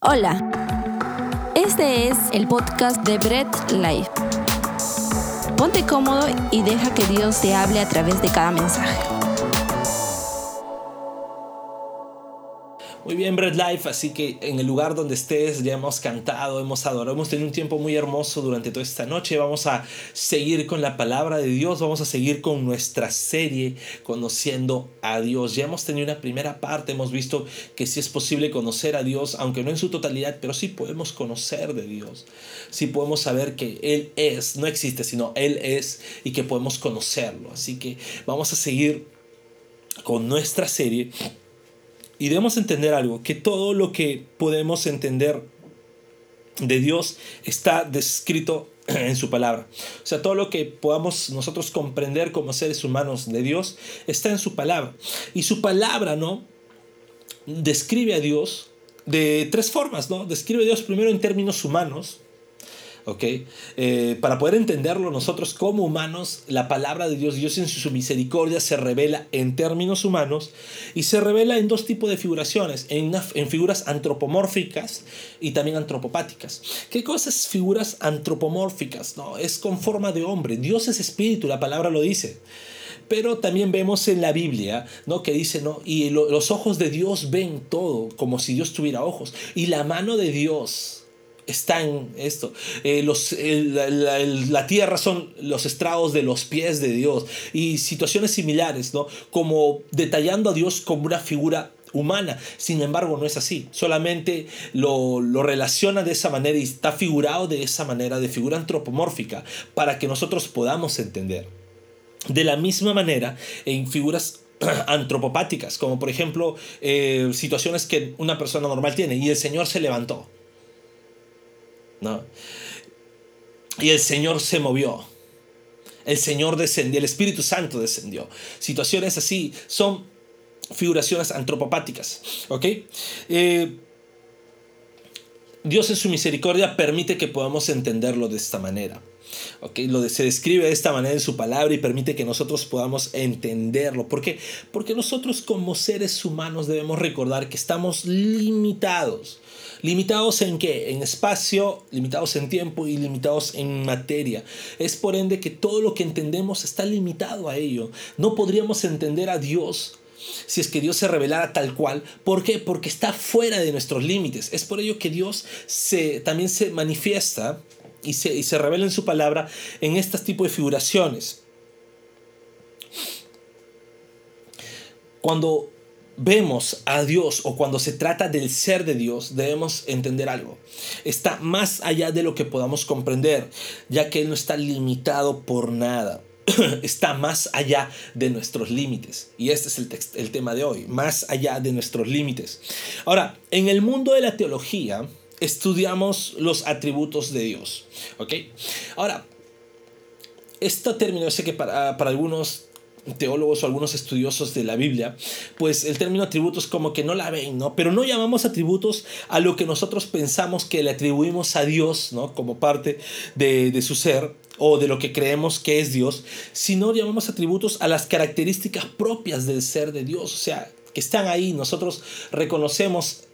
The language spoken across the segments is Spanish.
Hola, este es el podcast de Bread Life. Ponte cómodo y deja que Dios te hable a través de cada mensaje. Muy bien, Bread Life, así que en el lugar donde estés ya hemos cantado, hemos adorado, hemos tenido un tiempo muy hermoso durante toda esta noche. Vamos a seguir con la palabra de Dios, vamos a seguir con nuestra serie conociendo a Dios. Ya hemos tenido una primera parte, hemos visto que sí es posible conocer a Dios, aunque no en su totalidad, pero sí podemos conocer de Dios. Sí podemos saber que Él es, no existe, sino Él es y que podemos conocerlo. Así que vamos a seguir con nuestra serie y debemos entender algo, que todo lo que podemos entender de Dios está descrito en su palabra. O sea, todo lo que podamos nosotros comprender como seres humanos de Dios está en su palabra. Y su palabra, ¿no? Describe a Dios de tres formas, ¿no? Describe a Dios primero en términos humanos, ¿ok? Eh, para poder entenderlo nosotros como humanos, la palabra de Dios, Dios en su misericordia se revela en términos humanos y se revela en dos tipos de figuraciones, en, figuras antropomórficas y también antropopáticas. ¿Qué cosas figuras antropomórficas? No, es con forma de hombre. Dios es espíritu, la palabra lo dice. Pero también vemos en la Biblia, ¿no? Que dice, ¿no? Y los ojos de Dios ven todo, como si Dios tuviera ojos. Y la mano de Dios está en esto. Eh, los, la, tierra son los estragos de los pies de Dios y situaciones similares, ¿no? Como detallando a Dios como una figura humana. Sin embargo, no es así. Solamente lo, lo relaciona de esa manera y está figurado de esa manera, de figura antropomórfica, para que nosotros podamos entender. De la misma manera, en figuras antropopáticas, como por ejemplo eh, situaciones que una persona normal tiene y el Señor se levantó. ¿No? Y el Señor se movió. El Señor descendió, el Espíritu Santo descendió. Situaciones así son figuraciones antropopáticas. ¿Ok? Eh, Dios en su misericordia permite que podamos entenderlo de esta manera. ¿ok? Lo se describe de esta manera en su palabra y permite que nosotros podamos entenderlo. ¿Por qué? Porque nosotros como seres humanos debemos recordar que estamos limitados ¿Limitados en qué? En espacio, limitados en tiempo y limitados en materia. Es por ende que todo lo que entendemos está limitado a ello. No podríamos entender a Dios si es que Dios se revelara tal cual. ¿Por qué? Porque está fuera de nuestros límites. Es por ello que Dios se, también se manifiesta y se, y se revela en su palabra en este tipo de figuraciones. Cuando vemos a Dios o cuando se trata del ser de Dios, debemos entender algo. Está más allá de lo que podamos comprender, ya que Él no está limitado por nada. está más allá de nuestros límites. Y este es el, tema de hoy, más allá de nuestros límites. Ahora, en el mundo de la teología, estudiamos los atributos de Dios. ¿Ok? Ahora, este término, sé que para, para algunos teólogos o algunos estudiosos de la Biblia, pues el término atributos como que no la ven, ¿no? Pero no llamamos atributos a lo que nosotros pensamos que le atribuimos a Dios, ¿no? Como parte de, de su ser o de lo que creemos que es Dios, sino llamamos atributos a las características propias del ser de Dios, o sea, que están ahí, nosotros reconocemos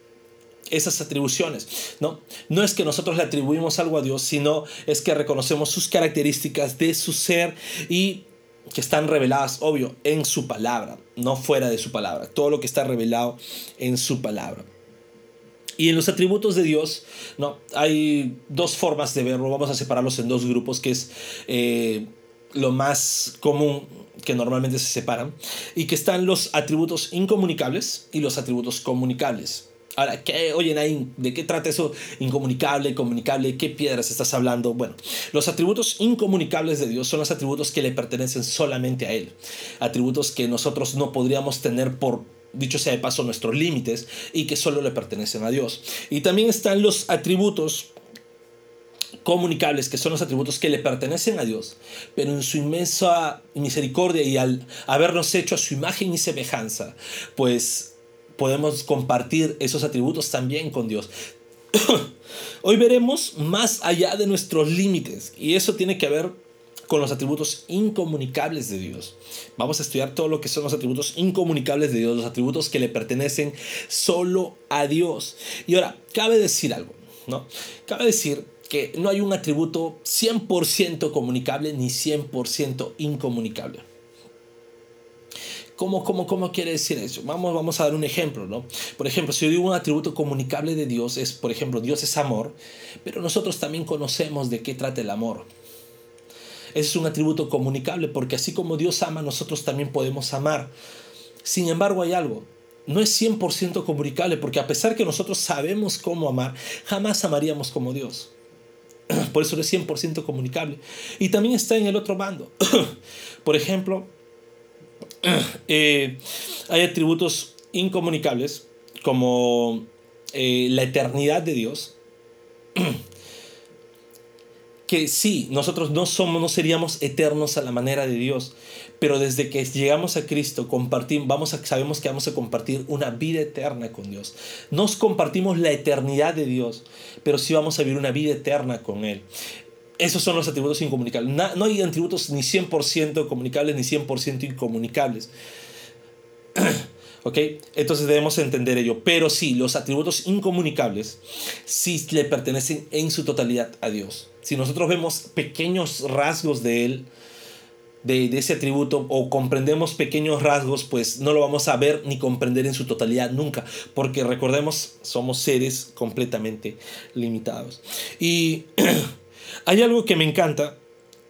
esas atribuciones, ¿no? No es que nosotros le atribuimos algo a Dios, sino es que reconocemos sus características de su ser y que están reveladas, obvio, en su palabra, no fuera de su palabra. Todo lo que está revelado en su palabra. Y en los atributos de Dios, no, hay dos formas de verlo. Vamos a separarlos en dos grupos, que es eh, lo más común que normalmente se separan, y que están los atributos incomunicables y los atributos comunicables. Ahora, ¿qué, oye, Nain, ¿de qué trata eso incomunicable, comunicable? ¿Qué piedras estás hablando? Bueno, los atributos incomunicables de Dios son los atributos que le pertenecen solamente a Él. Atributos que nosotros no podríamos tener por, dicho sea de paso, nuestros límites y que solo le pertenecen a Dios. Y también están los atributos comunicables, que son los atributos que le pertenecen a Dios, pero en su inmensa misericordia y al habernos hecho a su imagen y semejanza, pues podemos compartir esos atributos también con Dios. Hoy veremos más allá de nuestros límites y eso tiene que ver con los atributos incomunicables de Dios. Vamos a estudiar todo lo que son los atributos incomunicables de Dios, los atributos que le pertenecen solo a Dios. Y ahora, cabe decir algo, ¿no? Cabe decir que no hay un atributo 100% comunicable ni 100% incomunicable. ¿Cómo, cómo, cómo quiere decir eso? Vamos, vamos a dar un ejemplo, ¿no? Por ejemplo, si yo digo un atributo comunicable de Dios, es, por ejemplo, Dios es amor, pero nosotros también conocemos de qué trata el amor. Ese es un atributo comunicable porque así como Dios ama, nosotros también podemos amar. Sin embargo, hay algo. No es 100% comunicable porque a pesar que nosotros sabemos cómo amar, jamás amaríamos como Dios. Por eso no es 100% comunicable. Y también está en el otro bando. Por ejemplo, Eh, hay atributos incomunicables como eh, la eternidad de Dios. que sí, nosotros no somos, no seríamos eternos a la manera de Dios, pero desde que llegamos a Cristo, compartimos, vamos sabemos que vamos a compartir una vida eterna con Dios. Nos compartimos la eternidad de Dios, pero sí vamos a vivir una vida eterna con Él. Esos son los atributos incomunicables. No, hay atributos ni 100% comunicables ni 100% incomunicables. ¿Ok? Entonces debemos entender ello. Pero sí, los atributos incomunicables sí le pertenecen en su totalidad a Dios. Si nosotros vemos pequeños rasgos de Él, de, de, ese atributo, o comprendemos pequeños rasgos, pues no lo vamos a ver ni comprender en su totalidad nunca. Porque recordemos, somos seres completamente limitados. Y. Hay algo que me encanta,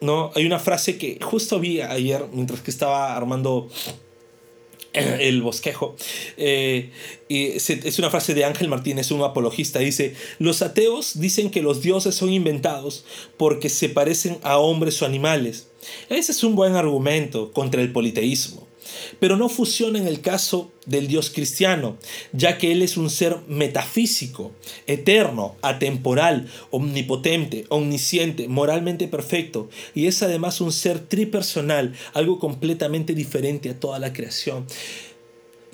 ¿no? Hay una frase que justo vi ayer mientras que estaba armando el bosquejo. Eh, y es una frase de Ángel Martínez, un apologista. Dice, los ateos dicen que los dioses son inventados porque se parecen a hombres o animales. Ese es un buen argumento contra el politeísmo pero no funciona en el caso del Dios cristiano, ya que Él es un ser metafísico, eterno, atemporal, omnipotente, omnisciente, moralmente perfecto, y es además un ser tripersonal, algo completamente diferente a toda la creación.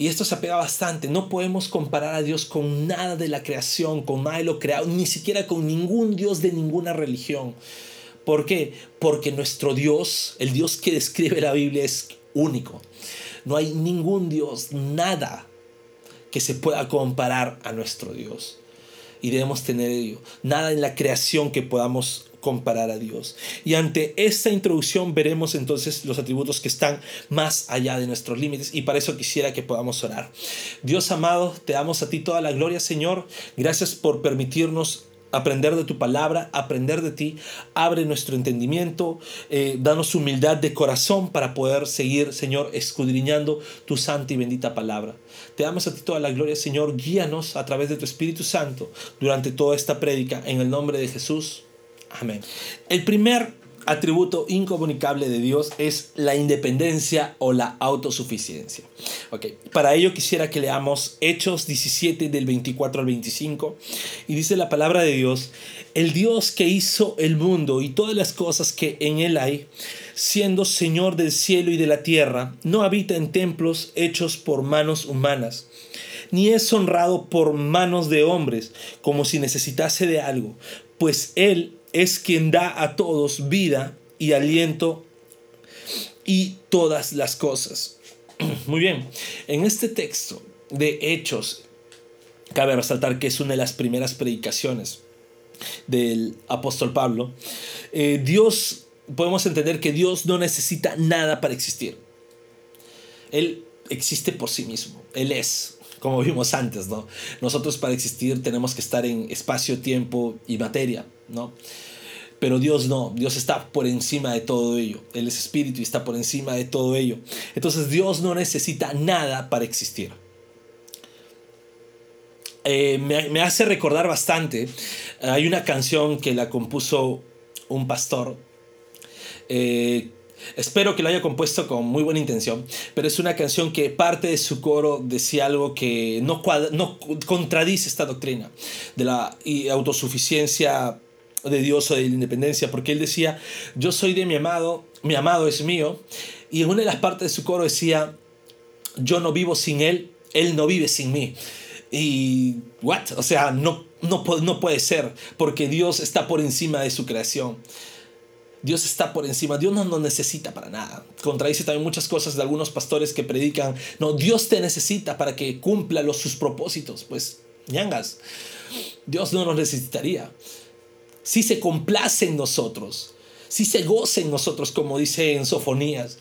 Y esto se apega bastante. No podemos comparar a Dios con nada de la creación, con nada de lo creado, ni siquiera con ningún Dios de ninguna religión. ¿Por qué? Porque nuestro Dios, el Dios que describe la Biblia, es único. No hay ningún Dios, nada que se pueda comparar a nuestro Dios. Y debemos tener ello. Nada en la creación que podamos comparar a Dios. Y ante esta introducción veremos entonces los atributos que están más allá de nuestros límites y para eso quisiera que podamos orar. Dios amado, te damos a ti toda la gloria, Señor. Gracias por permitirnos aprender de tu palabra, aprender de ti. Abre nuestro entendimiento, eh, danos humildad de corazón para poder seguir, Señor, escudriñando tu santa y bendita palabra. Te damos a ti toda la gloria, Señor. Guíanos a través de tu Espíritu Santo durante toda esta prédica. En el nombre de Jesús. Amén. El primer atributo incomunicable de Dios es la independencia o la autosuficiencia. Okay. Para ello quisiera que leamos Hechos 17 del 24 al 25 y dice la palabra de Dios, el Dios que hizo el mundo y todas las cosas que en él hay, siendo Señor del cielo y de la tierra, no habita en templos hechos por manos humanas ni es honrado por manos de hombres, como si necesitase de algo, pues Él es quien da a todos vida y aliento y todas las cosas. Muy bien, en este texto de Hechos, cabe resaltar que es una de las primeras predicaciones del apóstol Pablo. Eh, Dios, podemos entender que Dios no necesita nada para existir. Él existe por sí mismo, Él es, como vimos antes, ¿no? Nosotros para existir tenemos que estar en espacio, tiempo y materia, ¿no? Pero Dios no, Dios está por encima de todo ello. Él es espíritu y está por encima de todo ello. Entonces Dios no necesita nada para existir. Eh, me, hace recordar bastante, hay una canción que la compuso un pastor. Eh, espero que lo haya compuesto con muy buena intención, pero es una canción que parte de su coro decía algo que no contradice esta doctrina de la autosuficiencia de Dios o de la independencia, porque él decía, yo soy de mi amado, mi amado es mío, y en una de las partes de su coro decía, yo no vivo sin él, él no vive sin mí. Y, ¿what? O sea, no, no, no puede ser, porque Dios está por encima de su creación. Dios está por encima, Dios no nos necesita para nada. Contradice también muchas cosas de algunos pastores que predican, no, Dios te necesita para que cumpla los, sus propósitos. Pues, ñangas, Dios no nos necesitaría. Si se complace en nosotros, si se goce en nosotros, como dice en Sofonías,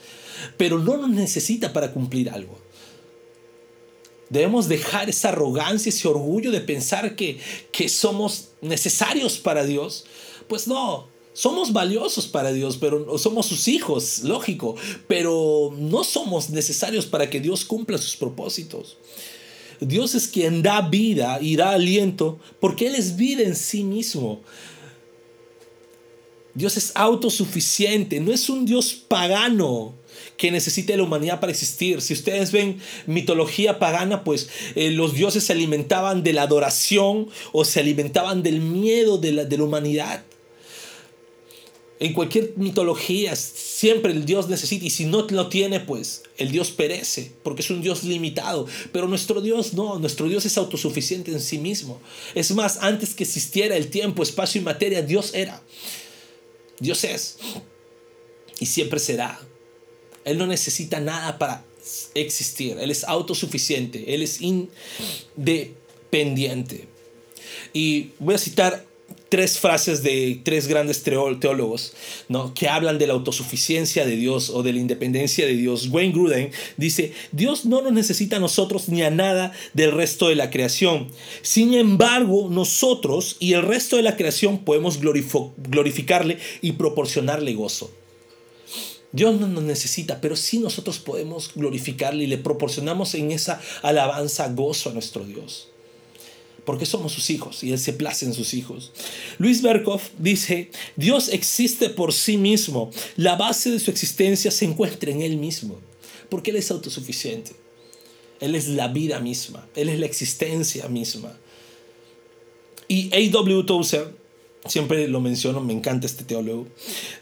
pero no nos necesita para cumplir algo. Debemos dejar esa arrogancia, ese orgullo de pensar que, que somos necesarios para Dios. Pues no, somos valiosos para Dios, pero somos sus hijos, lógico, pero no somos necesarios para que Dios cumpla sus propósitos. Dios es quien da vida y da aliento porque Él es vida en sí mismo. Dios es autosuficiente, no es un Dios pagano que necesite la humanidad para existir. Si ustedes ven mitología pagana, pues eh, los dioses se alimentaban de la adoración o se alimentaban del miedo de la, de la humanidad. En cualquier mitología siempre el Dios necesita y si no lo tiene, pues el Dios perece porque es un Dios limitado. Pero nuestro Dios no, nuestro Dios es autosuficiente en sí mismo. Es más, antes que existiera el tiempo, espacio y materia, Dios era. Dios es y siempre será. Él no necesita nada para existir. Él es autosuficiente. Él es independiente. Y voy a citar tres frases de tres grandes teólogos ¿no? que hablan de la autosuficiencia de Dios o de la independencia de Dios. Wayne Gruden dice, Dios no nos necesita a nosotros ni a nada del resto de la creación. Sin embargo, nosotros y el resto de la creación podemos glorificarle y proporcionarle gozo. Dios no nos necesita, pero sí nosotros podemos glorificarle y le proporcionamos en esa alabanza gozo a nuestro Dios porque somos sus hijos y Él se place en sus hijos. Luis Berkhoff dice, Dios existe por sí mismo, la base de su existencia se encuentra en Él mismo, porque Él es autosuficiente, Él es la vida misma, Él es la existencia misma. Y A.W. Tozer siempre lo menciono, me encanta este teólogo,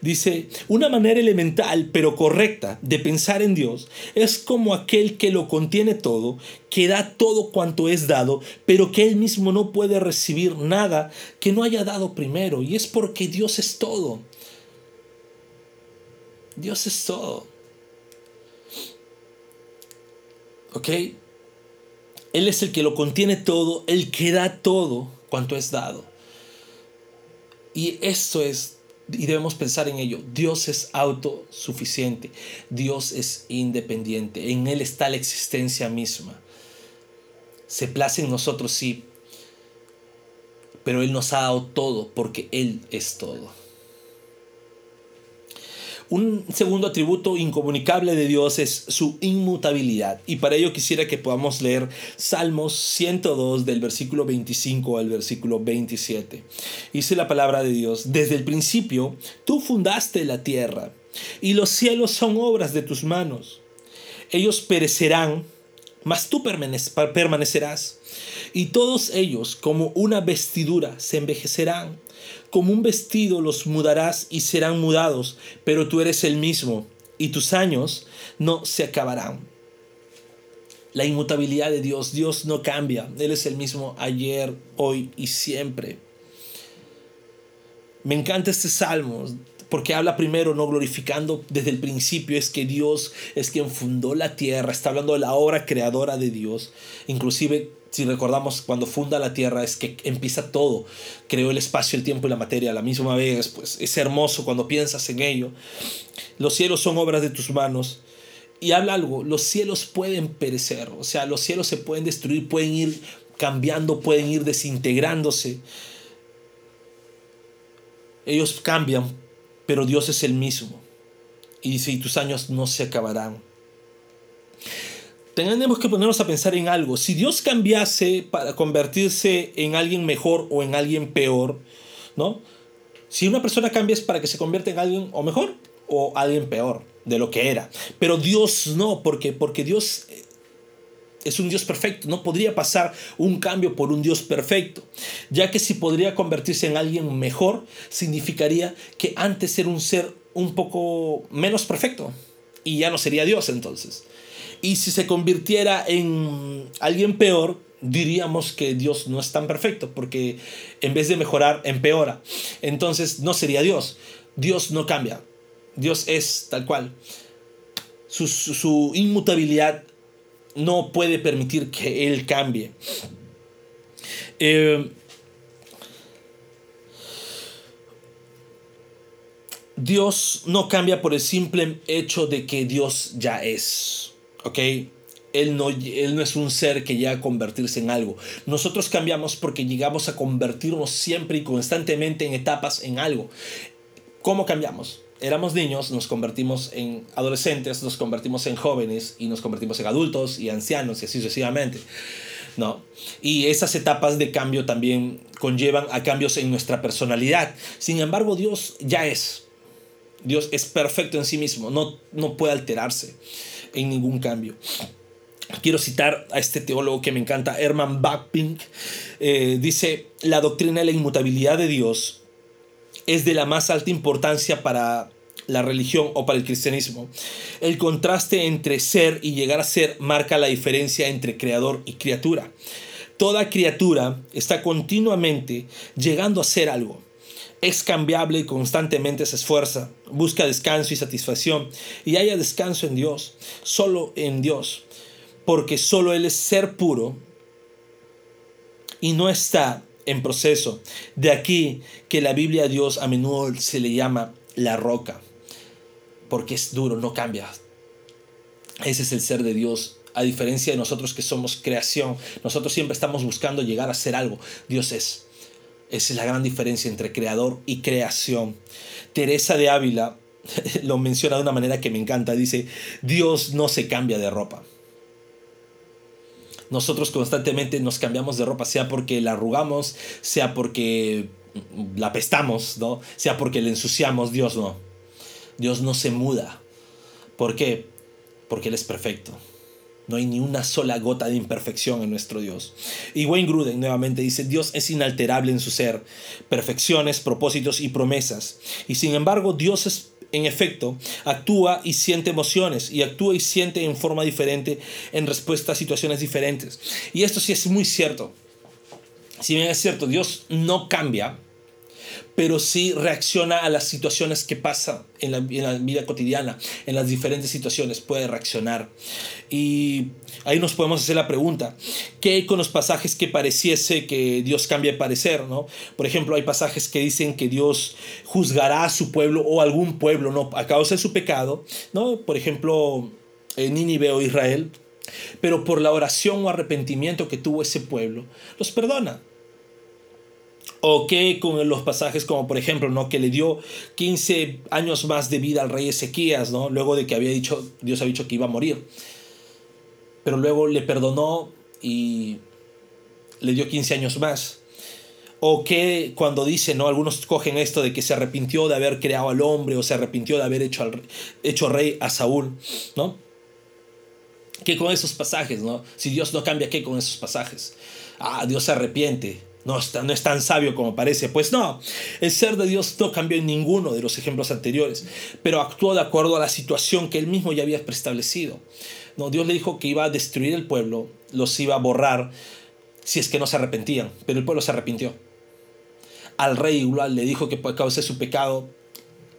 dice, una manera elemental pero correcta de pensar en Dios es como aquel que lo contiene todo, que da todo cuanto es dado, pero que él mismo no puede recibir nada que no haya dado primero, y es porque Dios es todo. Dios es todo. ¿Ok? Él es el que lo contiene todo, el que da todo cuanto es dado. Y esto es, y debemos pensar en ello, Dios es autosuficiente, Dios es independiente, en Él está la existencia misma. Se place en nosotros, sí, pero Él nos ha dado todo porque Él es todo. Un segundo atributo incomunicable de Dios es su inmutabilidad. Y para ello quisiera que podamos leer Salmos 102 del versículo 25 al versículo 27. Dice la palabra de Dios, desde el principio tú fundaste la tierra y los cielos son obras de tus manos. Ellos perecerán, mas tú permanecerás. Y todos ellos como una vestidura se envejecerán como un vestido los mudarás y serán mudados, pero tú eres el mismo y tus años no se acabarán. La inmutabilidad de Dios, Dios no cambia, Él es el mismo ayer, hoy y siempre. Me encanta este salmo porque habla primero no glorificando desde el principio es que Dios es quien fundó la tierra, está hablando de la obra creadora de Dios, inclusive si recordamos cuando funda la tierra es que empieza todo, creó el espacio, el tiempo y la materia a la misma vez, pues es hermoso cuando piensas en ello. Los cielos son obras de tus manos. Y habla algo, los cielos pueden perecer, o sea, los cielos se pueden destruir, pueden ir cambiando, pueden ir desintegrándose. Ellos cambian, pero Dios es el mismo. Y si tus años no se acabarán tenemos que ponernos a pensar en algo. Si Dios cambiase para convertirse en alguien mejor o en alguien peor, ¿no? Si una persona cambia es para que se convierta en alguien o mejor o alguien peor de lo que era. Pero Dios no, porque, porque Dios es un Dios perfecto. No podría pasar un cambio por un Dios perfecto. Ya que si podría convertirse en alguien mejor, significaría que antes era un ser un poco menos perfecto. Y ya no sería Dios entonces. Y si se convirtiera en alguien peor, diríamos que Dios no es tan perfecto, porque en vez de mejorar, empeora. Entonces no sería Dios. Dios no cambia. Dios es tal cual. Su, inmutabilidad no puede permitir que Él cambie. Eh, Dios no cambia por el simple hecho de que Dios ya es. ¿Ok? Él no, él no, es un ser que llega a convertirse en algo. Nosotros cambiamos porque llegamos a convertirnos siempre y constantemente en etapas en algo. ¿Cómo cambiamos? Éramos niños, nos convertimos en adolescentes, nos convertimos en jóvenes y nos convertimos en adultos y ancianos y así sucesivamente. ¿no? Y esas etapas de cambio también conllevan a cambios en nuestra personalidad. Sin embargo, Dios ya es. Dios es perfecto en sí mismo, no, no puede alterarse en ningún cambio. Quiero citar a este teólogo que me encanta, Herman Backpink. Eh, dice, la doctrina de la inmutabilidad de Dios es de la más alta importancia para la religión o para el cristianismo. El contraste entre ser y llegar a ser marca la diferencia entre creador y criatura. Toda criatura está continuamente llegando a ser algo es cambiable y constantemente se esfuerza, busca descanso y satisfacción, y haya descanso en Dios, solo en Dios, porque solo Él es ser puro y no está en proceso. De aquí que la Biblia a Dios a menudo se le llama la roca, porque es duro, no cambia. Ese es el ser de Dios. A diferencia de nosotros que somos creación, nosotros siempre estamos buscando llegar a ser algo. Dios es esa es la gran diferencia entre creador y creación. Teresa de Ávila lo menciona de una manera que me encanta. Dice, Dios no se cambia de ropa. Nosotros constantemente nos cambiamos de ropa, sea porque la arrugamos, sea porque la pestamos, ¿no? sea porque la ensuciamos. Dios no. Dios no se muda. ¿Por qué? Porque Él es perfecto. No hay ni una sola gota de imperfección en nuestro Dios. Y Wayne Gruden nuevamente dice, Dios es inalterable en su ser, perfecciones, propósitos y promesas. Y sin embargo, Dios es, en efecto, actúa y siente emociones y actúa y siente en forma diferente en respuesta a situaciones diferentes. Y esto sí es muy cierto. Si bien es cierto, Dios no cambia, pero sí reacciona a las situaciones que pasan en la, vida cotidiana, en las diferentes situaciones, puede reaccionar. Y ahí nos podemos hacer la pregunta, ¿qué hay con los pasajes que pareciese que Dios cambia de parecer? ¿no? Por ejemplo, hay pasajes que dicen que Dios juzgará a su pueblo o algún pueblo ¿no? a causa de su pecado, ¿no? por ejemplo, en Nínive o Israel, pero por la oración o arrepentimiento que tuvo ese pueblo, los perdona. O que con los pasajes como por ejemplo, ¿no? Que le dio 15 años más de vida al rey Ezequías, ¿no? Luego de que había dicho, Dios había dicho que iba a morir. Pero luego le perdonó y le dio 15 años más. O que cuando dice, ¿no? Algunos cogen esto de que se arrepintió de haber creado al hombre o se arrepintió de haber hecho, al, hecho rey a Saúl, ¿no? ¿Qué con esos pasajes, no? Si Dios no cambia, ¿qué con esos pasajes? Ah, Dios se arrepiente no, no es tan sabio como parece. Pues no, el ser de Dios no cambió en ninguno de los ejemplos anteriores, pero actuó de acuerdo a la situación que él mismo ya había preestablecido. No, Dios le dijo que iba a destruir el pueblo, los iba a borrar si es que no se arrepentían, pero el pueblo se arrepintió. Al rey igual le dijo que por causa de su pecado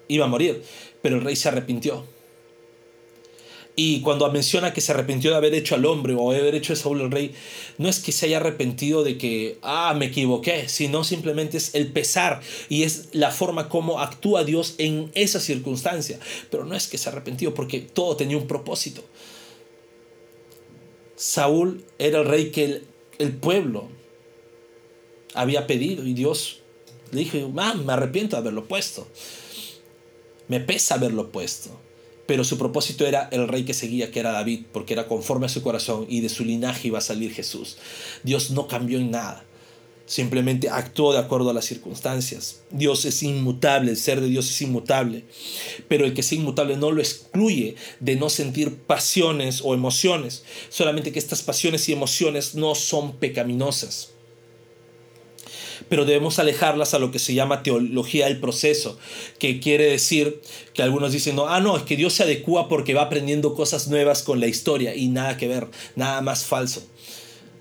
iba a morir, pero el rey se arrepintió. Y cuando menciona que se arrepintió de haber hecho al hombre o haber hecho a Saúl el rey, no es que se haya arrepentido de que, ah, me equivoqué, sino simplemente es el pesar y es la forma como actúa Dios en esa circunstancia. Pero no es que se arrepentido porque todo tenía un propósito. Saúl era el rey que el, el pueblo había pedido y Dios le dijo, ah, me arrepiento de haberlo puesto. Me pesa haberlo puesto pero su propósito era el rey que seguía, que era David, porque era conforme a su corazón y de su linaje iba a salir Jesús. Dios no cambió en nada, simplemente actuó de acuerdo a las circunstancias. Dios es inmutable, el ser de Dios es inmutable, pero el que es inmutable no lo excluye de no sentir pasiones o emociones, solamente que estas pasiones y emociones no son pecaminosas pero debemos alejarlas a lo que se llama teología del proceso, que quiere decir que algunos dicen, no, ah, no, es que Dios se adecua porque va aprendiendo cosas nuevas con la historia y nada que ver, nada más falso.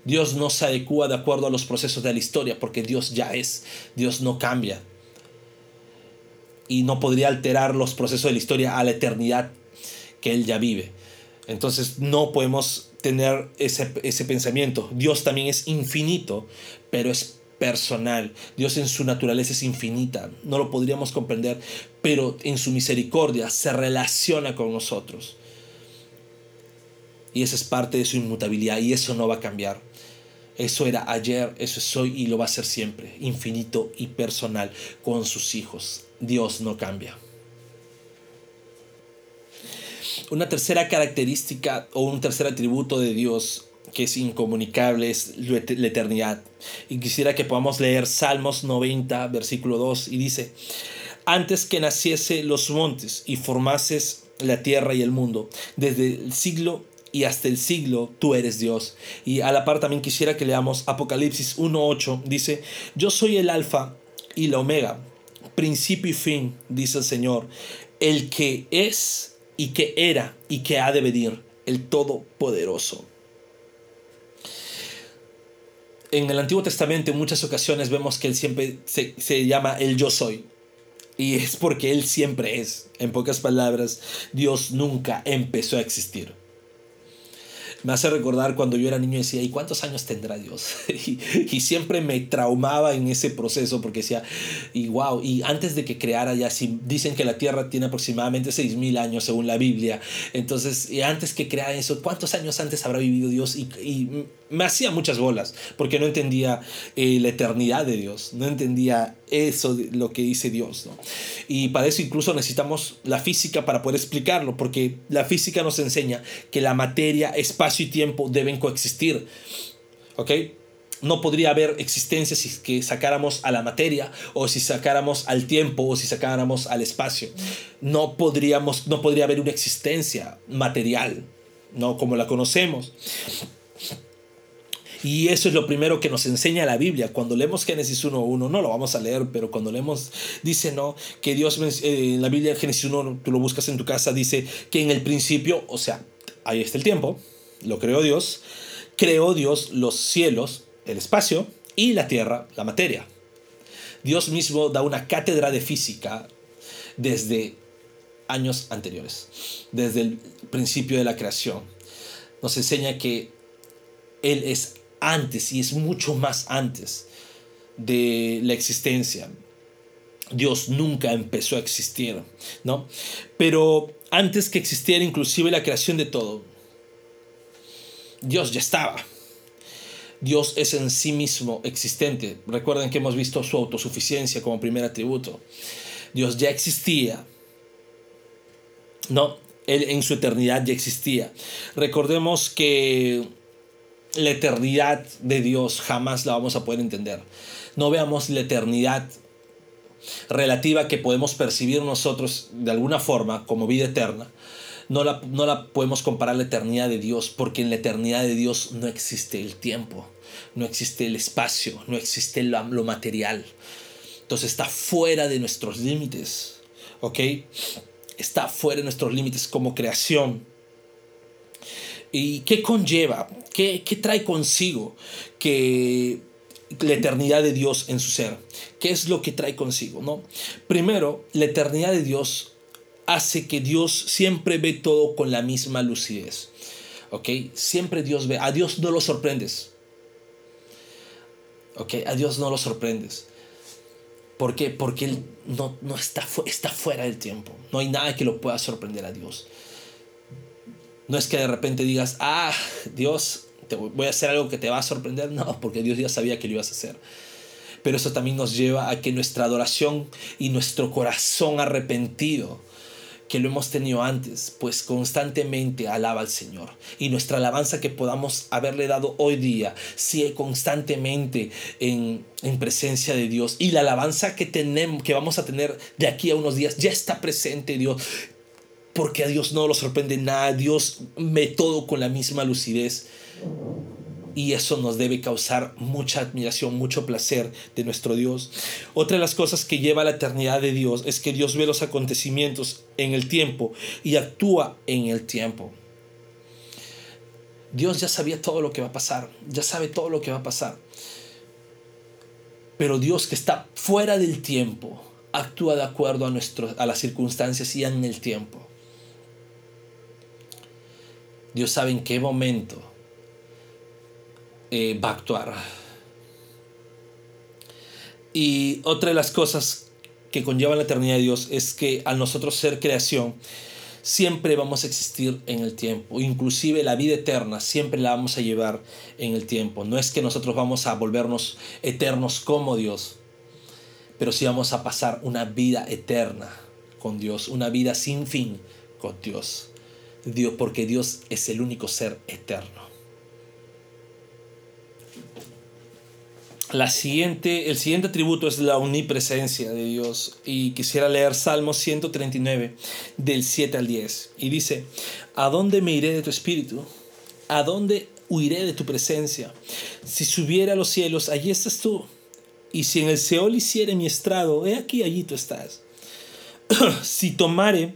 Dios no se adecua de acuerdo a los procesos de la historia porque Dios ya es, Dios no cambia. y no podría alterar los procesos de la historia a la eternidad que Él ya vive. Entonces no podemos tener ese, ese pensamiento. Dios también es infinito, pero es personal. Dios en su naturaleza es infinita, no lo podríamos comprender, pero en su misericordia se relaciona con nosotros. Y esa es parte de su inmutabilidad y eso no va a cambiar. Eso era ayer, eso es hoy y lo va a ser siempre, infinito y personal con sus hijos. Dios no cambia. Una tercera característica o un tercer atributo de Dios que es incomunicable es la eternidad. Y quisiera que podamos leer Salmos 90, versículo 2, y dice, antes que naciese los montes y formases la tierra y el mundo, desde el siglo y hasta el siglo tú eres Dios. Y a la par también quisiera que leamos Apocalipsis 1.8, dice, yo soy el alfa y la omega, principio y fin, dice el Señor, el que es y que era y que ha de venir, el Todopoderoso. En el Antiguo Testamento en muchas ocasiones vemos que Él siempre se, se llama el yo soy. Y es porque Él siempre es. En pocas palabras, Dios nunca empezó a existir me hace recordar cuando yo era niño y decía, ¿y cuántos años tendrá Dios? y, siempre me traumaba en ese proceso porque decía, y wow, y antes de que creara ya, si dicen que la Tierra tiene aproximadamente 6.000 años según la Biblia, entonces, y antes que creara eso, ¿cuántos años antes habrá vivido Dios? Y, me hacía muchas bolas porque no entendía eh, la eternidad de Dios, no entendía eso, lo que dice Dios. ¿no? Y para eso incluso necesitamos la física para poder explicarlo, porque la física nos enseña que la materia, espacio y tiempo deben coexistir. ¿Ok? No podría haber existencia si que sacáramos a la materia o si sacáramos al tiempo o si sacáramos al espacio. No podríamos no podría haber una existencia material, no como la conocemos. Y eso es lo primero que nos enseña la Biblia. Cuando leemos Génesis 1.1, no lo vamos a leer, pero cuando leemos, dice, ¿no? Que Dios, eh, en la Biblia, Génesis 1, tú lo buscas en tu casa, dice que en el principio, o sea, ahí está el tiempo, lo creó Dios, creó Dios los cielos, el espacio y la tierra, la materia. Dios mismo da una cátedra de física desde años anteriores, desde el principio de la creación. Nos enseña que Él es antes y es mucho más antes de la existencia. Dios nunca empezó a existir, ¿no? Pero antes que existiera inclusive la creación de todo, Dios ya estaba. Dios es en sí mismo existente. Recuerden que hemos visto su autosuficiencia como primer atributo. Dios ya existía. No, Él en su eternidad ya existía. Recordemos que la eternidad de Dios jamás la vamos a poder entender. No veamos la eternidad relativa que podemos percibir nosotros de alguna forma como vida eterna. No la, no la podemos comparar a la eternidad de Dios porque en la eternidad de Dios no existe el tiempo, no existe el espacio, no existe lo, lo material. Entonces está fuera de nuestros límites, ¿ok? Está fuera de nuestros límites como creación. ¿Y qué conlleva? ¿Qué, trae consigo que la eternidad de Dios en su ser? ¿Qué es lo que trae consigo? ¿no? Primero, la eternidad de Dios hace que Dios siempre ve todo con la misma lucidez. ¿Ok? Siempre Dios ve. A Dios no lo sorprendes. ¿Ok? A Dios no lo sorprendes. ¿Por qué? Porque Él no, no está, está fuera del tiempo. No hay nada que lo pueda sorprender a Dios. No es que de repente digas, ah, Dios, te voy a hacer algo que te va a sorprender. No, porque Dios ya sabía que lo ibas a hacer. Pero eso también nos lleva a que nuestra adoración y nuestro corazón arrepentido, que lo hemos tenido antes, pues constantemente alaba al Señor. Y nuestra alabanza que podamos haberle dado hoy día sigue constantemente en, en presencia de Dios. Y la alabanza que tenemos, que vamos a tener de aquí a unos días, ya está presente Dios porque a Dios no lo sorprende nada, Dios ve todo con la misma lucidez. Y eso nos debe causar mucha admiración, mucho placer de nuestro Dios. Otra de las cosas que lleva a la eternidad de Dios es que Dios ve los acontecimientos en el tiempo y actúa en el tiempo. Dios ya sabía todo lo que va a pasar, ya sabe todo lo que va a pasar. Pero Dios que está fuera del tiempo, actúa de acuerdo a, a las circunstancias y en el tiempo. Dios sabe en qué momento eh, va a actuar. Y otra de las cosas que conlleva la eternidad de Dios es que al nosotros ser creación, siempre vamos a existir en el tiempo. Inclusive la vida eterna siempre la vamos a llevar en el tiempo. No es que nosotros vamos a volvernos eternos como Dios, pero sí vamos a pasar una vida eterna con Dios, una vida sin fin con Dios. Dios porque Dios es el único ser eterno. La siguiente, el siguiente atributo es la omnipresencia de Dios. Y quisiera leer Salmo 139, del 7 al 10. Y dice, ¿a dónde me iré de tu espíritu? ¿A dónde huiré de tu presencia? Si subiera a los cielos, allí estás tú. Y si en el Seol hiciere mi estrado, he aquí, allí tú estás. si tomare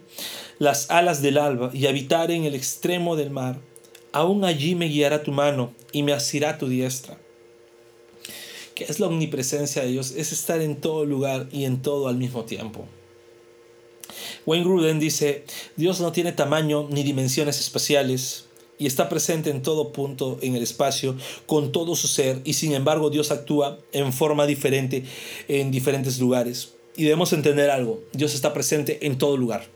las alas del alba y habitare en el extremo del mar, aún allí me guiará tu mano y me asirá tu diestra ¿Qué es la omnipresencia de Dios? Es estar en todo lugar y en todo al mismo tiempo. Wayne Gruden dice, Dios no tiene tamaño ni dimensiones espaciales y está presente en todo punto en el espacio con todo su ser y sin embargo Dios actúa en forma diferente en diferentes lugares. Y debemos entender algo, Dios está presente en todo lugar,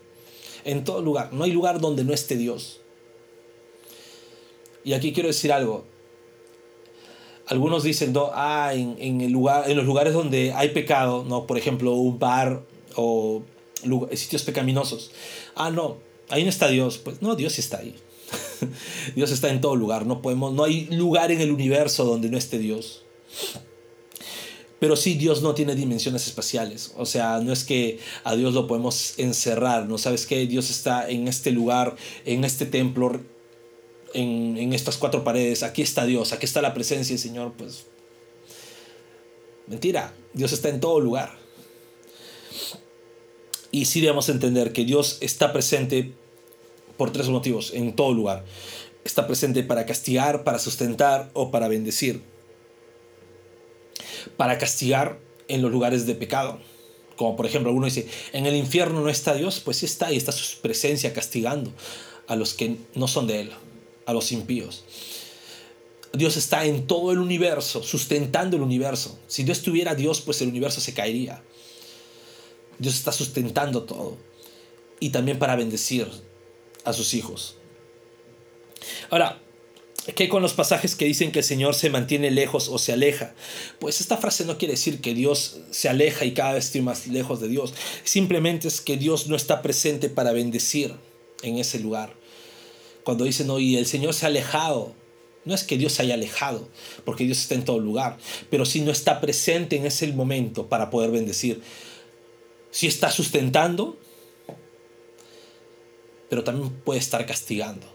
en todo lugar, no hay lugar donde no esté Dios. Y aquí quiero decir algo, algunos dicen, ah, en, el lugar, en los lugares donde hay pecado, ¿no? por ejemplo, un bar o sitios pecaminosos. Ah, no, ahí no está Dios. Pues no, Dios está ahí. Dios está en todo lugar. No, podemos, no hay lugar en el universo donde no esté Dios. Pero sí, Dios no tiene dimensiones espaciales. O sea, no es que a Dios lo podemos encerrar. ¿No sabes qué? Dios está en este lugar, en este templo en, estas cuatro paredes, aquí está Dios, aquí está la presencia del Señor, pues mentira, Dios está en todo lugar. Y sí debemos entender que Dios está presente por tres motivos, en todo lugar. Está presente para castigar, para sustentar o para bendecir. Para castigar en los lugares de pecado. Como por ejemplo, uno dice, en el infierno no está Dios, pues sí está y está su presencia castigando a los que no son de Él a los impíos. Dios está en todo el universo, sustentando el universo. Si no estuviera Dios, pues el universo se caería. Dios está sustentando todo. Y también para bendecir a sus hijos. Ahora, ¿qué con los pasajes que dicen que el Señor se mantiene lejos o se aleja? Pues esta frase no quiere decir que Dios se aleja y cada vez estoy más lejos de Dios. Simplemente es que Dios no está presente para bendecir en ese lugar cuando dicen, no, el Señor se ha alejado. No es que Dios se haya alejado, porque Dios está en todo lugar, pero si no está presente en ese momento para poder bendecir. Si está sustentando, pero también puede estar castigando.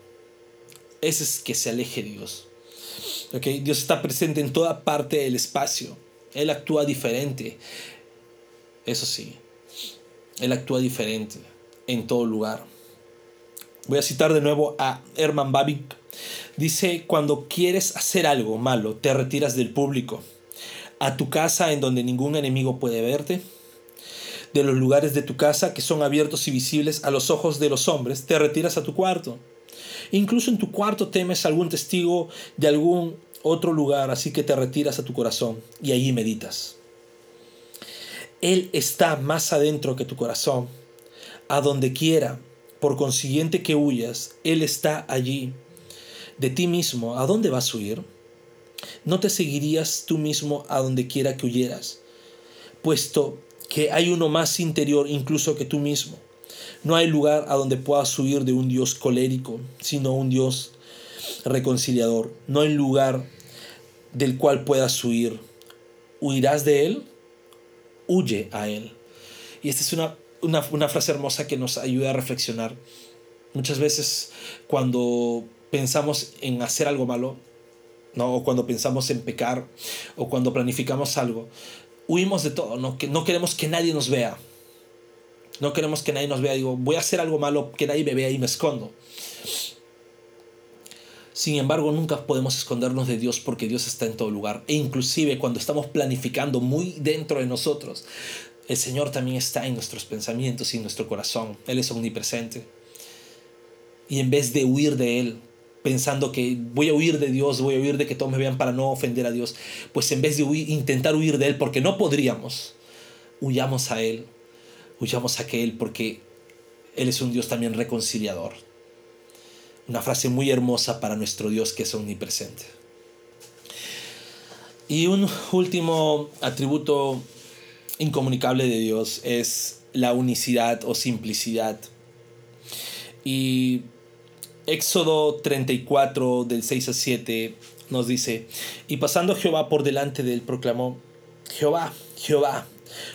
Ese es que se aleje Dios. ¿Okay? Dios está presente en toda parte del espacio. Él actúa diferente. Eso sí, Él actúa diferente en todo lugar. Voy a citar de nuevo a Herman Babic. Dice, cuando quieres hacer algo malo, te retiras del público, a tu casa en donde ningún enemigo puede verte, de los lugares de tu casa que son abiertos y visibles a los ojos de los hombres, te retiras a tu cuarto. Incluso en tu cuarto temes algún testigo de algún otro lugar, así que te retiras a tu corazón y allí meditas. Él está más adentro que tu corazón, a donde quiera por consiguiente que huyas, Él está allí. De ti mismo, ¿a dónde vas a huir? ¿No te seguirías tú mismo a donde quiera que huyeras? Puesto que hay uno más interior incluso que tú mismo. No hay lugar a donde puedas huir de un Dios colérico, sino un Dios reconciliador. No hay lugar del cual puedas huir. ¿Huirás de Él? Huye a Él. Y esta es una una, frase hermosa que nos ayuda a reflexionar. Muchas veces cuando pensamos en hacer algo malo, ¿no? o cuando pensamos en pecar, o cuando planificamos algo, huimos de todo, ¿no? Que no queremos que nadie nos vea. No queremos que nadie nos vea. Digo, voy a hacer algo malo, que nadie me vea y me escondo. Sin embargo, nunca podemos escondernos de Dios porque Dios está en todo lugar. E inclusive cuando estamos planificando muy dentro de nosotros, El Señor también está en nuestros pensamientos y en nuestro corazón. Él es omnipresente. Y en vez de huir de Él, pensando que voy a huir de Dios, voy a huir de que todos me vean para no ofender a Dios, pues en vez de intentar huir de Él, porque no podríamos, huyamos a Él, huyamos a Él, porque Él es un Dios también reconciliador. Una frase muy hermosa para nuestro Dios que es omnipresente. Y un último atributo incomunicable de Dios es la unicidad o simplicidad. Y Éxodo 34 del 6 a 7 nos dice, y pasando Jehová por delante de él proclamó, Jehová, Jehová,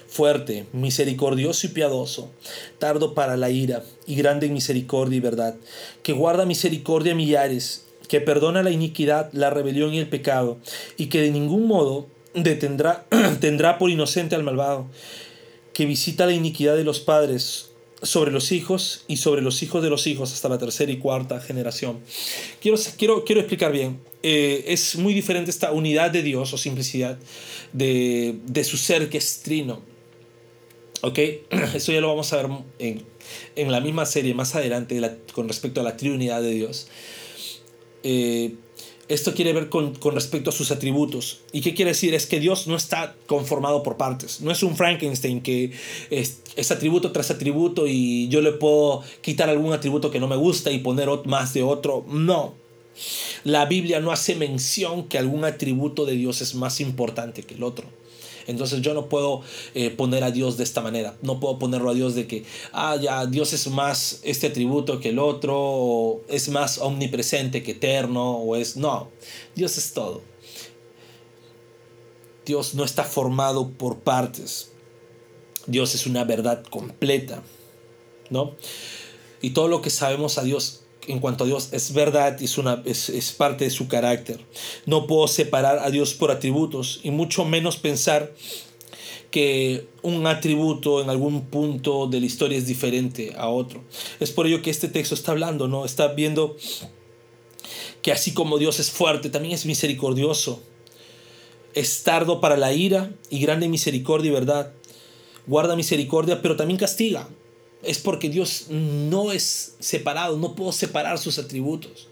fuerte, misericordioso y piadoso, tardo para la ira y grande en misericordia y verdad, que guarda misericordia a millares, que perdona la iniquidad, la rebelión y el pecado, y que de ningún modo detendrá tendrá por inocente al malvado, que visita la iniquidad de los padres sobre los hijos y sobre los hijos de los hijos hasta la tercera y cuarta generación. Quiero, quiero, quiero explicar bien. Eh, es muy diferente esta unidad de Dios o simplicidad de, de su ser que es trino. ¿Ok? Eso ya lo vamos a ver en, en la misma serie más adelante con respecto a la trinidad de Dios. Eh, esto quiere ver con, respecto a sus atributos. ¿Y qué quiere decir? Es que Dios no está conformado por partes. No es un Frankenstein que es, atributo tras atributo y yo le puedo quitar algún atributo que no me gusta y poner más de otro. No. La Biblia no hace mención que algún atributo de Dios es más importante que el otro. Entonces yo no puedo eh, poner a Dios de esta manera. No puedo ponerlo a Dios de que, ah, ya, Dios es más este atributo que el otro, o es más omnipresente que eterno, o es... No, Dios es todo. Dios no está formado por partes. Dios es una verdad completa, ¿no? Y todo lo que sabemos a Dios en cuanto a Dios es verdad y es, una, es, es, parte de su carácter. No puedo separar a Dios por atributos y mucho menos pensar que un atributo en algún punto de la historia es diferente a otro. Es por ello que este texto está hablando, ¿no? Está viendo que así como Dios es fuerte, también es misericordioso. Es tardo para la ira y grande misericordia y verdad. Guarda misericordia, pero también castiga es porque Dios no es separado, no puedo separar sus atributos.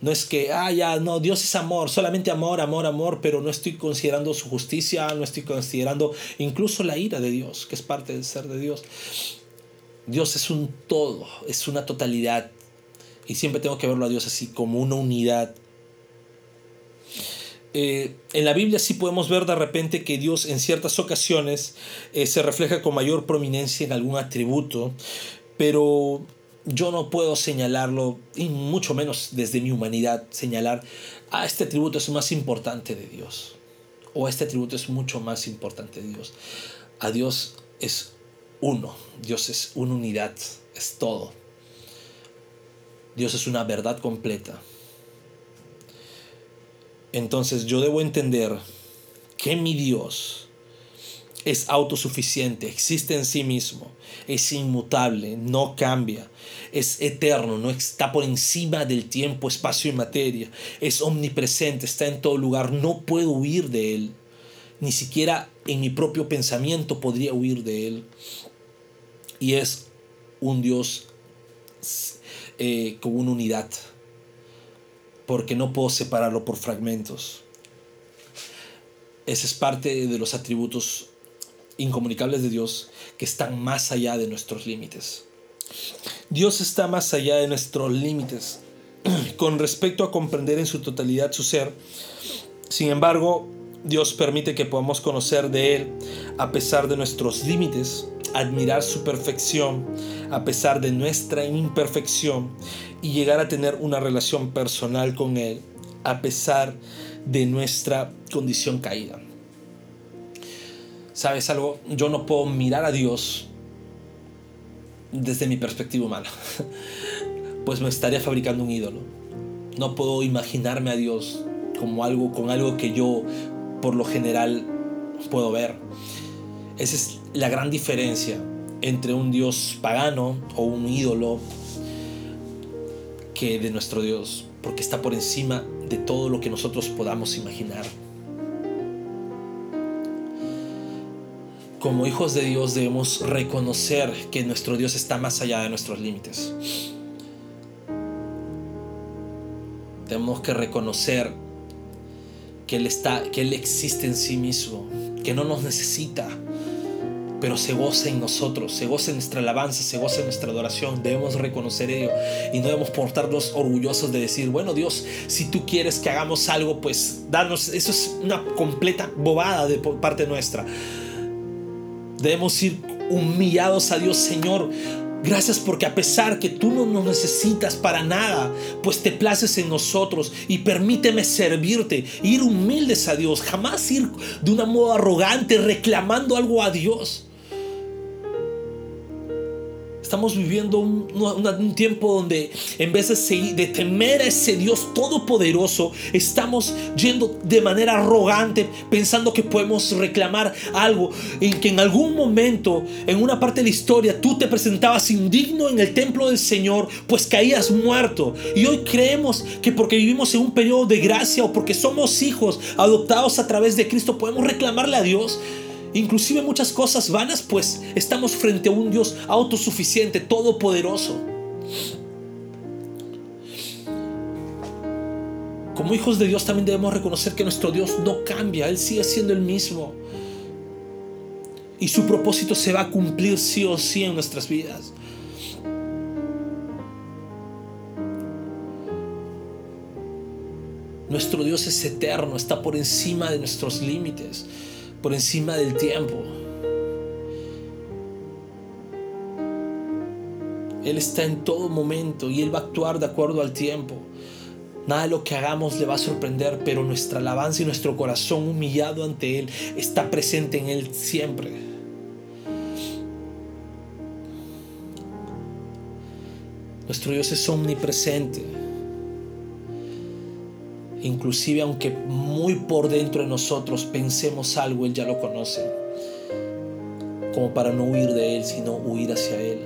No es que, ah, ya, no, Dios es amor, solamente amor, amor, amor, pero no estoy considerando su justicia, no estoy considerando incluso la ira de Dios, que es parte del ser de Dios. Dios es un todo, es una totalidad. Y siempre tengo que verlo a Dios así, como una unidad. Eh, en la Biblia sí podemos ver de repente que Dios en ciertas ocasiones eh, se refleja con mayor prominencia en algún atributo, pero yo no puedo señalarlo, y mucho menos desde mi humanidad, señalar, a ah, este atributo es más importante de Dios, o este atributo es mucho más importante de Dios. A Dios es uno, Dios es una unidad, es todo. Dios es una verdad completa. Entonces yo debo entender que mi Dios es autosuficiente, existe en sí mismo, es inmutable, no cambia, es eterno, no está por encima del tiempo, espacio y materia, es omnipresente, está en todo lugar, no puedo huir de Él, ni siquiera en mi propio pensamiento podría huir de Él. Y es un Dios eh, con una unidad porque no puedo separarlo por fragmentos. Ese es parte de los atributos incomunicables de Dios que están más allá de nuestros límites. Dios está más allá de nuestros límites con respecto a comprender en su totalidad su ser. Sin embargo, Dios permite que podamos conocer de Él a pesar de nuestros límites, admirar su perfección a pesar de nuestra imperfección y llegar a tener una relación personal con Él a pesar de nuestra condición caída. ¿Sabes algo? Yo no puedo mirar a Dios desde mi perspectiva humana, pues me estaría fabricando un ídolo. No puedo imaginarme a Dios como algo con algo que yo por lo general puedo ver. Esa es la gran diferencia entre un Dios pagano o un ídolo que de nuestro Dios, porque está por encima de todo lo que nosotros podamos imaginar. como hijos de Dios debemos reconocer que nuestro Dios está más allá de nuestros límites. Tenemos que reconocer que Él está, que Él existe en sí mismo, que no nos necesita, pero se goza en nosotros, se goza en nuestra alabanza, se goza en nuestra adoración. Debemos reconocer ello y no debemos portarnos orgullosos de decir, bueno Dios, si tú quieres que hagamos algo, pues danos, eso es una completa bobada de parte nuestra. Debemos ir humillados a Dios, Señor. Gracias porque a pesar que tú no nos necesitas para nada, pues te places en nosotros y permíteme servirte, ir humildes a Dios, jamás ir de una modo arrogante reclamando algo a Dios. Estamos viviendo un, tiempo donde en vez de, temer a ese Dios todopoderoso, estamos yendo de manera arrogante pensando que podemos reclamar algo en que en algún momento, en una parte de la historia, tú te presentabas indigno en el templo del Señor, pues caías muerto. Y hoy creemos que porque vivimos en un periodo de gracia o porque somos hijos adoptados a través de Cristo, podemos reclamarle a Dios inclusive muchas cosas vanas, pues estamos frente a un Dios autosuficiente, todopoderoso. Como hijos de Dios también debemos reconocer que nuestro Dios no cambia, Él sigue siendo el mismo. Y su propósito se va a cumplir sí o sí en nuestras vidas. Nuestro Dios es eterno, está por encima de nuestros límites por encima del tiempo. Él está en todo momento y Él va a actuar de acuerdo al tiempo. Nada de lo que hagamos le va a sorprender, pero nuestra alabanza y nuestro corazón humillado ante Él está presente en Él siempre. Nuestro Dios es omnipresente. Inclusive aunque muy por dentro de nosotros pensemos algo, Él ya lo conoce. Como para no huir de Él, sino huir hacia Él.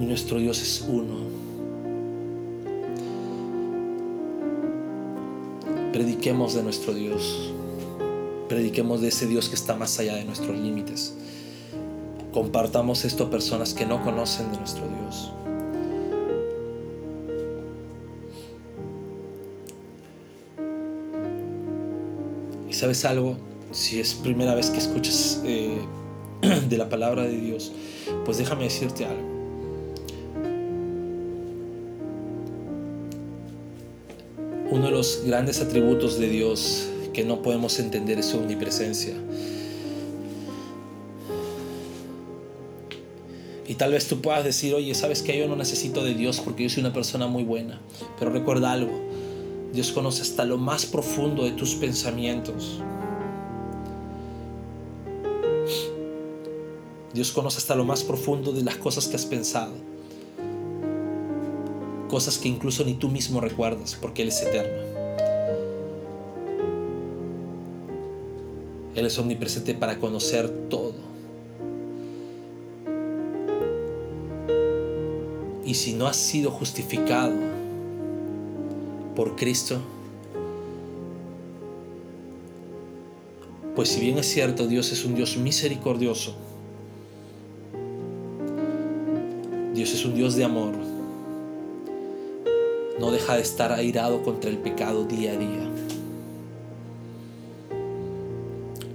Y nuestro Dios es uno. Prediquemos de nuestro Dios. Prediquemos de ese Dios que está más allá de nuestros límites. Compartamos esto a personas que no conocen de nuestro Dios. Sabes algo, si es primera vez que escuchas eh, de la palabra de Dios, pues déjame decirte algo. Uno de los grandes atributos de Dios que no podemos entender es su omnipresencia. Y tal vez tú puedas decir, oye, ¿sabes que yo no necesito de Dios porque yo soy una persona muy buena? Pero recuerda algo, Dios conoce hasta lo más profundo de tus pensamientos. Dios conoce hasta lo más profundo de las cosas que has pensado. Cosas que incluso ni tú mismo recuerdas porque Él es eterno. Él es omnipresente para conocer todo. Y si no has sido justificado, por Cristo? Pues si bien es cierto, Dios es un Dios misericordioso, Dios es un Dios de amor, no deja de estar airado contra el pecado día a día.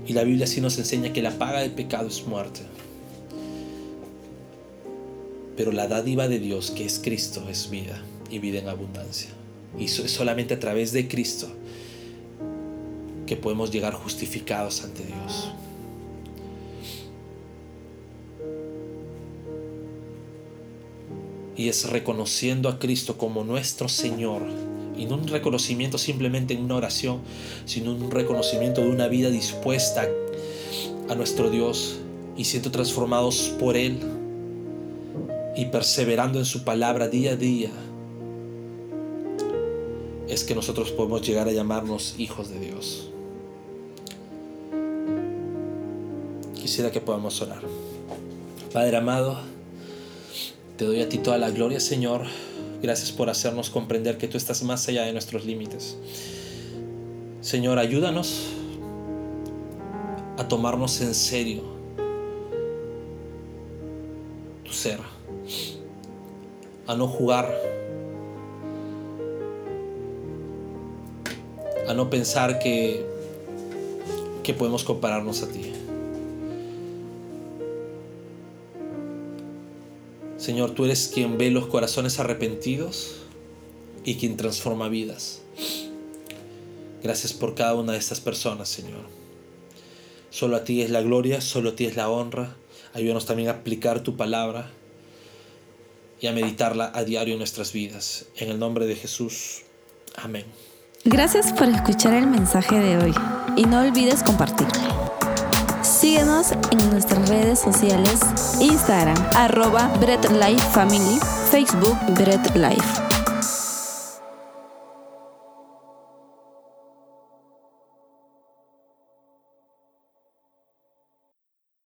Y la Biblia sí nos enseña que la paga del pecado es muerte. Pero la dádiva de Dios, que es Cristo, es vida y vida en abundancia. Y es solamente a través de Cristo que podemos llegar justificados ante Dios. Y es reconociendo a Cristo como nuestro Señor. Y no un reconocimiento simplemente en una oración, sino un reconocimiento de una vida dispuesta a nuestro Dios y siendo transformados por Él y perseverando en su palabra día a día es que nosotros podemos llegar a llamarnos hijos de Dios. Quisiera que podamos orar. Padre amado, te doy a ti toda la gloria, Señor. Gracias por hacernos comprender que tú estás más allá de nuestros límites. Señor, ayúdanos a tomarnos en serio tu ser, a no jugar, no pensar que, que podemos compararnos a ti. Señor, tú eres quien ve los corazones arrepentidos y quien transforma vidas. Gracias por cada una de estas personas, Señor. Solo a ti es la gloria, solo a ti es la honra. Ayúdanos también a aplicar tu palabra y a meditarla a diario en nuestras vidas. En el nombre de Jesús. Amén. Gracias por escuchar el mensaje de hoy y no olvides compartirlo. Síguenos en nuestras redes sociales, Instagram, arroba Bread Life Family, Facebook Bread Life.